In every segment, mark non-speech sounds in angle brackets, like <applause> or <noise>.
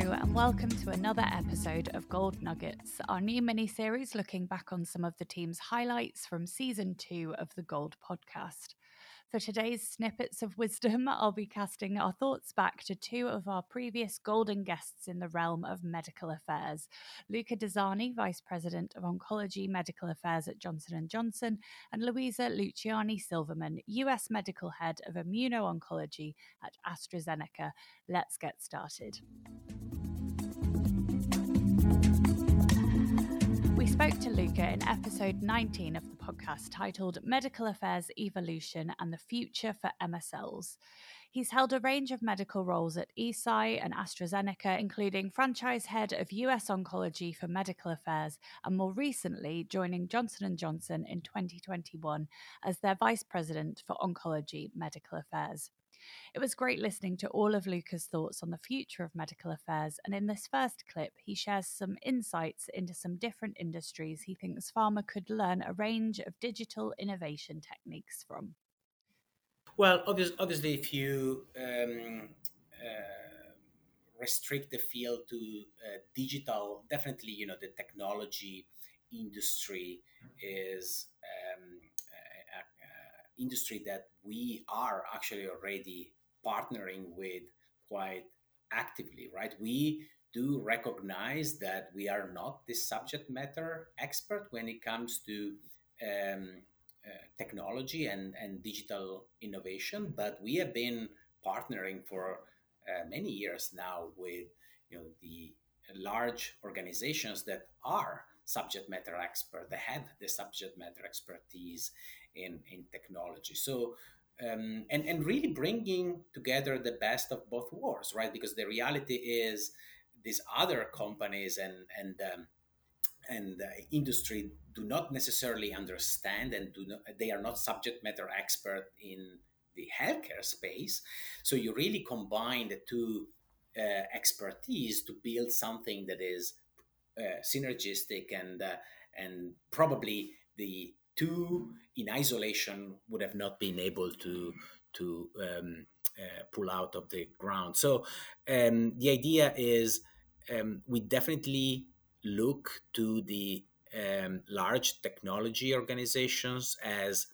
and welcome to another episode of Gold Nuggets, our new mini series looking back on some of the team's highlights from season two of the Gold podcast. For today's snippets of wisdom, I'll be casting our thoughts back to two of our previous golden guests in the realm of medical affairs. Luca Dezzani, Vice President of Oncology Medical Affairs at Johnson & Johnson, and Luisa Luciani Silverman, US Medical Head of Immuno-Oncology at AstraZeneca. Let's get started. Spoke to Luca in episode 19 of the podcast titled Medical Affairs Evolution and the Future for MSLs. He's held a range of medical roles at Eisai and AstraZeneca, including franchise head of US Oncology for Medical Affairs, and more recently joining Johnson & Johnson in 2021 as their vice president for Oncology Medical Affairs. It was great listening to all of Luca's thoughts on the future of medical affairs, and in this first clip, he shares some insights into some different industries he thinks pharma could learn a range of digital innovation techniques from. Well, obviously, if you um, uh, restrict the field to uh, digital, definitely, you know, the technology industry is um, industry that we are actually already partnering with quite actively, right? We do recognize that we are not the subject matter expert when it comes to um, uh, technology and, and digital innovation, but we have been partnering for uh, many years now with you know the large organizations that are subject matter expert, that have the subject matter expertise in, in technology. So, um, and, and really bringing together the best of both worlds, right? Because the reality is these other companies and, and, um, and industry do not necessarily understand and do not, they are not subject matter expert in the healthcare space. So you really combine the two uh, expertise to build something that is uh, synergistic and uh, and probably the two in isolation would have not been able to to um, uh, pull out of the ground. So um, the idea is um, we definitely look to the um, large technology organizations as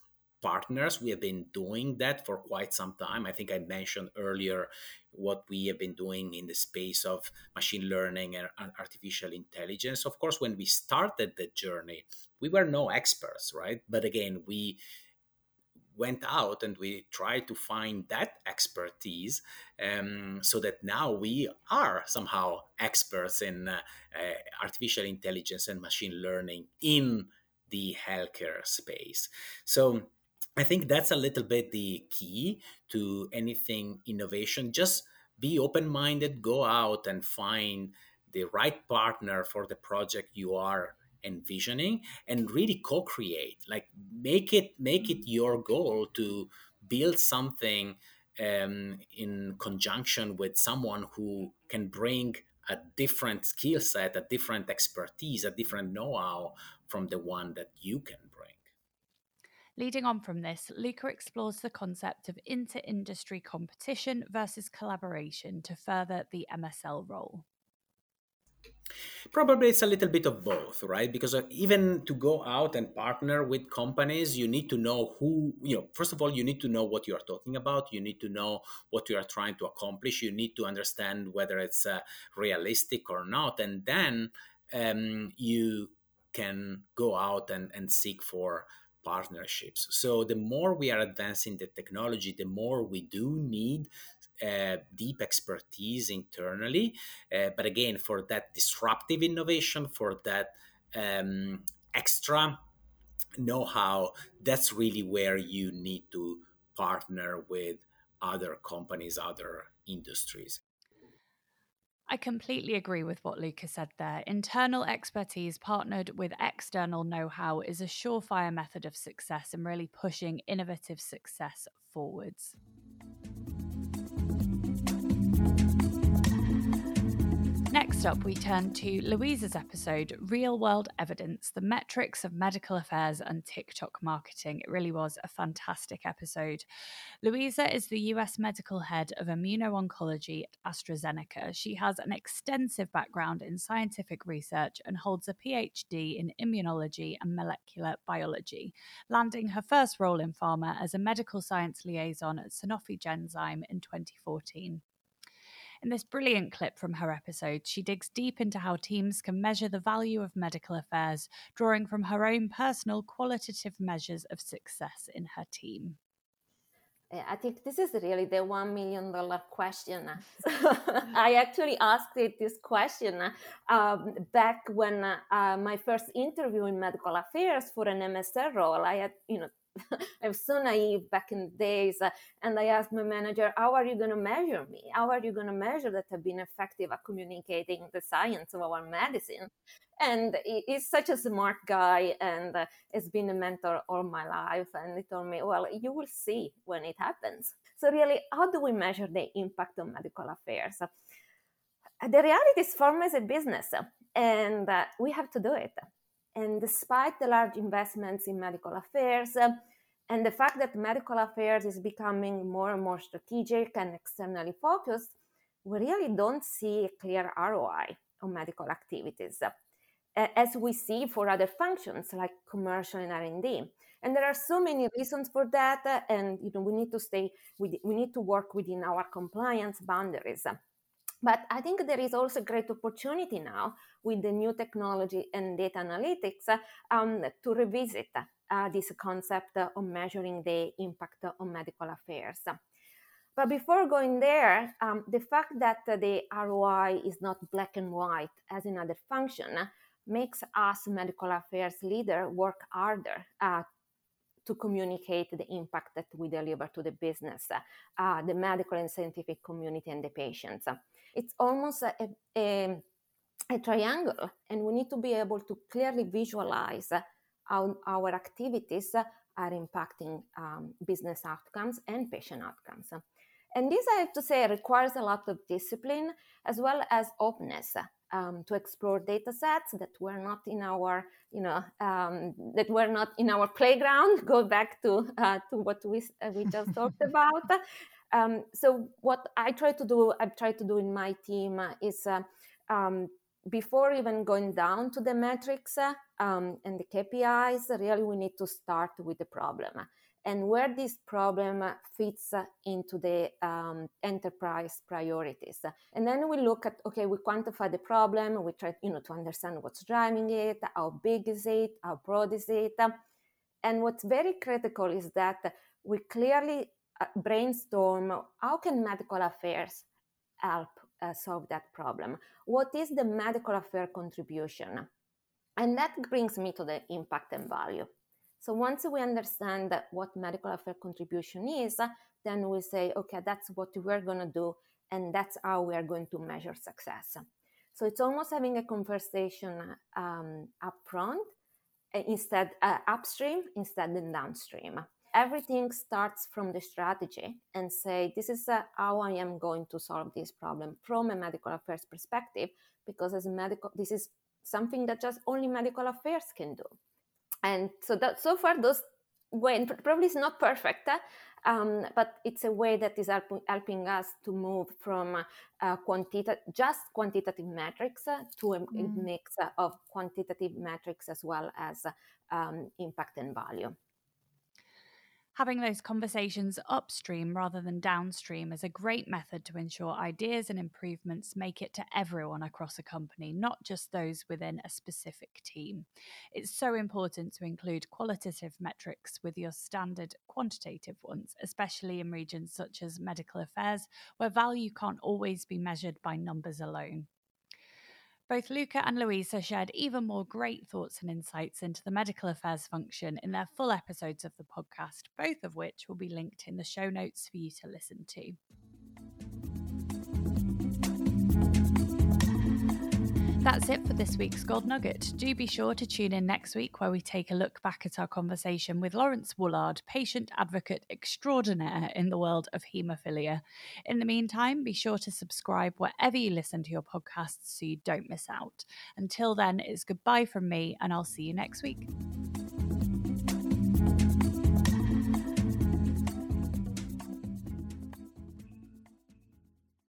partners. We have been doing that for quite some time. I think I mentioned earlier what we have been doing in the space of machine learning and artificial intelligence. Of course, when we started the journey, we were no experts, right? But again, we went out and we tried to find that expertise um, so that now we are somehow experts in uh, uh, artificial intelligence and machine learning in the healthcare space. So I think that's a little bit the key to anything innovation. Just be open minded, go out and find the right partner for the project you are envisioning and really co-create like make it make it your goal to build something um, in conjunction with someone who can bring a different skill set a different expertise a different know-how from the one that you can Leading on from this, Luca explores the concept of inter industry competition versus collaboration to further the MSL role. Probably it's a little bit of both, right? Because uh, even to go out and partner with companies, you need to know who, you know, first of all, you need to know what you are talking about. You need to know what you are trying to accomplish. You need to understand whether it's uh, realistic or not. And then um, you can go out and, and seek for partnerships. So the more we are advancing the technology, the more we do need uh, deep expertise internally. Uh, but again, for that disruptive innovation, for that um, extra know how, that's really where you need to partner with other companies, other industries. I completely agree with what Lucas said there. Internal expertise partnered with external know how is a surefire method of success and really pushing innovative success forwards. Next up, we turn to Luisa's episode, Real World Evidence The Metrics of Medical Affairs and TikTok Marketing. It really was a fantastic episode. Luisa is the US medical head of immuno-oncology at AstraZeneca. She has an extensive background in scientific research and holds a PhD in immunology and molecular biology, landing her first role in pharma as a medical science liaison at Sanofi Genzyme in 2014. In this brilliant clip from her episode, she digs deep into how teams can measure the value of medical affairs, drawing from her own personal qualitative measures of success in her team. I think this is really the one million dollar question. <laughs> <laughs> I actually asked it this question um, back when uh, my first interview in medical affairs for an MSL role. I had, you know, I was so naive back in the days. Uh, and I asked my manager, How are you going to measure me? How are you going to measure that I've been effective at communicating the science of our medicine? And he's such a smart guy and uh, has been a mentor all my life. And he told me, Well, you will see when it happens. So, really, how do we measure the impact of medical affairs? Uh, the reality is, pharma is a business, and we have to do it. And despite the large investments in medical affairs uh, and the fact that medical affairs is becoming more and more strategic and externally focused, we really don't see a clear ROI on medical activities, uh, as we see for other functions like commercial and R&D. And there are so many reasons for that, uh, and you know we need to stay. With, we need to work within our compliance boundaries. But I think there is also great opportunity now with the new technology and data analytics um, to revisit uh, this concept of measuring the impact on medical affairs. But before going there, um, the fact that the ROI is not black and white as in other function makes us medical affairs leader work harder uh, to communicate the impact that we deliver to the business, uh, the medical and scientific community, and the patients it's almost a, a, a triangle, and we need to be able to clearly visualize how our activities are impacting um, business outcomes and patient outcomes. And this, I have to say, requires a lot of discipline as well as openness um, to explore data sets that were not in our, you know, um, that were not in our playground. <laughs> Go back to uh, to what we uh, we just talked <laughs> about, um, so what I try to do, I've tried to do in my team uh, is uh, um, before even going down to the metrics uh, um, and the KPIs, really we need to start with the problem and where this problem fits into the um, enterprise priorities. And then we look at, okay, we quantify the problem, we try, you know, to understand what's driving it, how big is it, how broad is it. And what's very critical is that we clearly brainstorm how can medical affairs help uh, solve that problem? What is the medical affair contribution? And that brings me to the impact and value. So once we understand what medical affair contribution is then we say okay that's what we're going to do and that's how we are going to measure success. So it's almost having a conversation um, upfront uh, instead uh, upstream instead than downstream everything starts from the strategy and say this is uh, how i am going to solve this problem from a medical affairs perspective because as a medical this is something that just only medical affairs can do and so that so far those way probably is not perfect uh, um, but it's a way that is help, helping us to move from uh, quantitative just quantitative metrics uh, to a mm. mix of quantitative metrics as well as um, impact and value Having those conversations upstream rather than downstream is a great method to ensure ideas and improvements make it to everyone across a company, not just those within a specific team. It's so important to include qualitative metrics with your standard quantitative ones, especially in regions such as medical affairs, where value can't always be measured by numbers alone. Both Luca and Luisa shared even more great thoughts and insights into the medical affairs function in their full episodes of the podcast, both of which will be linked in the show notes for you to listen to. That's it for this week's Gold Nugget. Do be sure to tune in next week where we take a look back at our conversation with Lawrence Woolard, patient advocate extraordinaire in the world of haemophilia. In the meantime, be sure to subscribe wherever you listen to your podcasts so you don't miss out. Until then, it's goodbye from me, and I'll see you next week.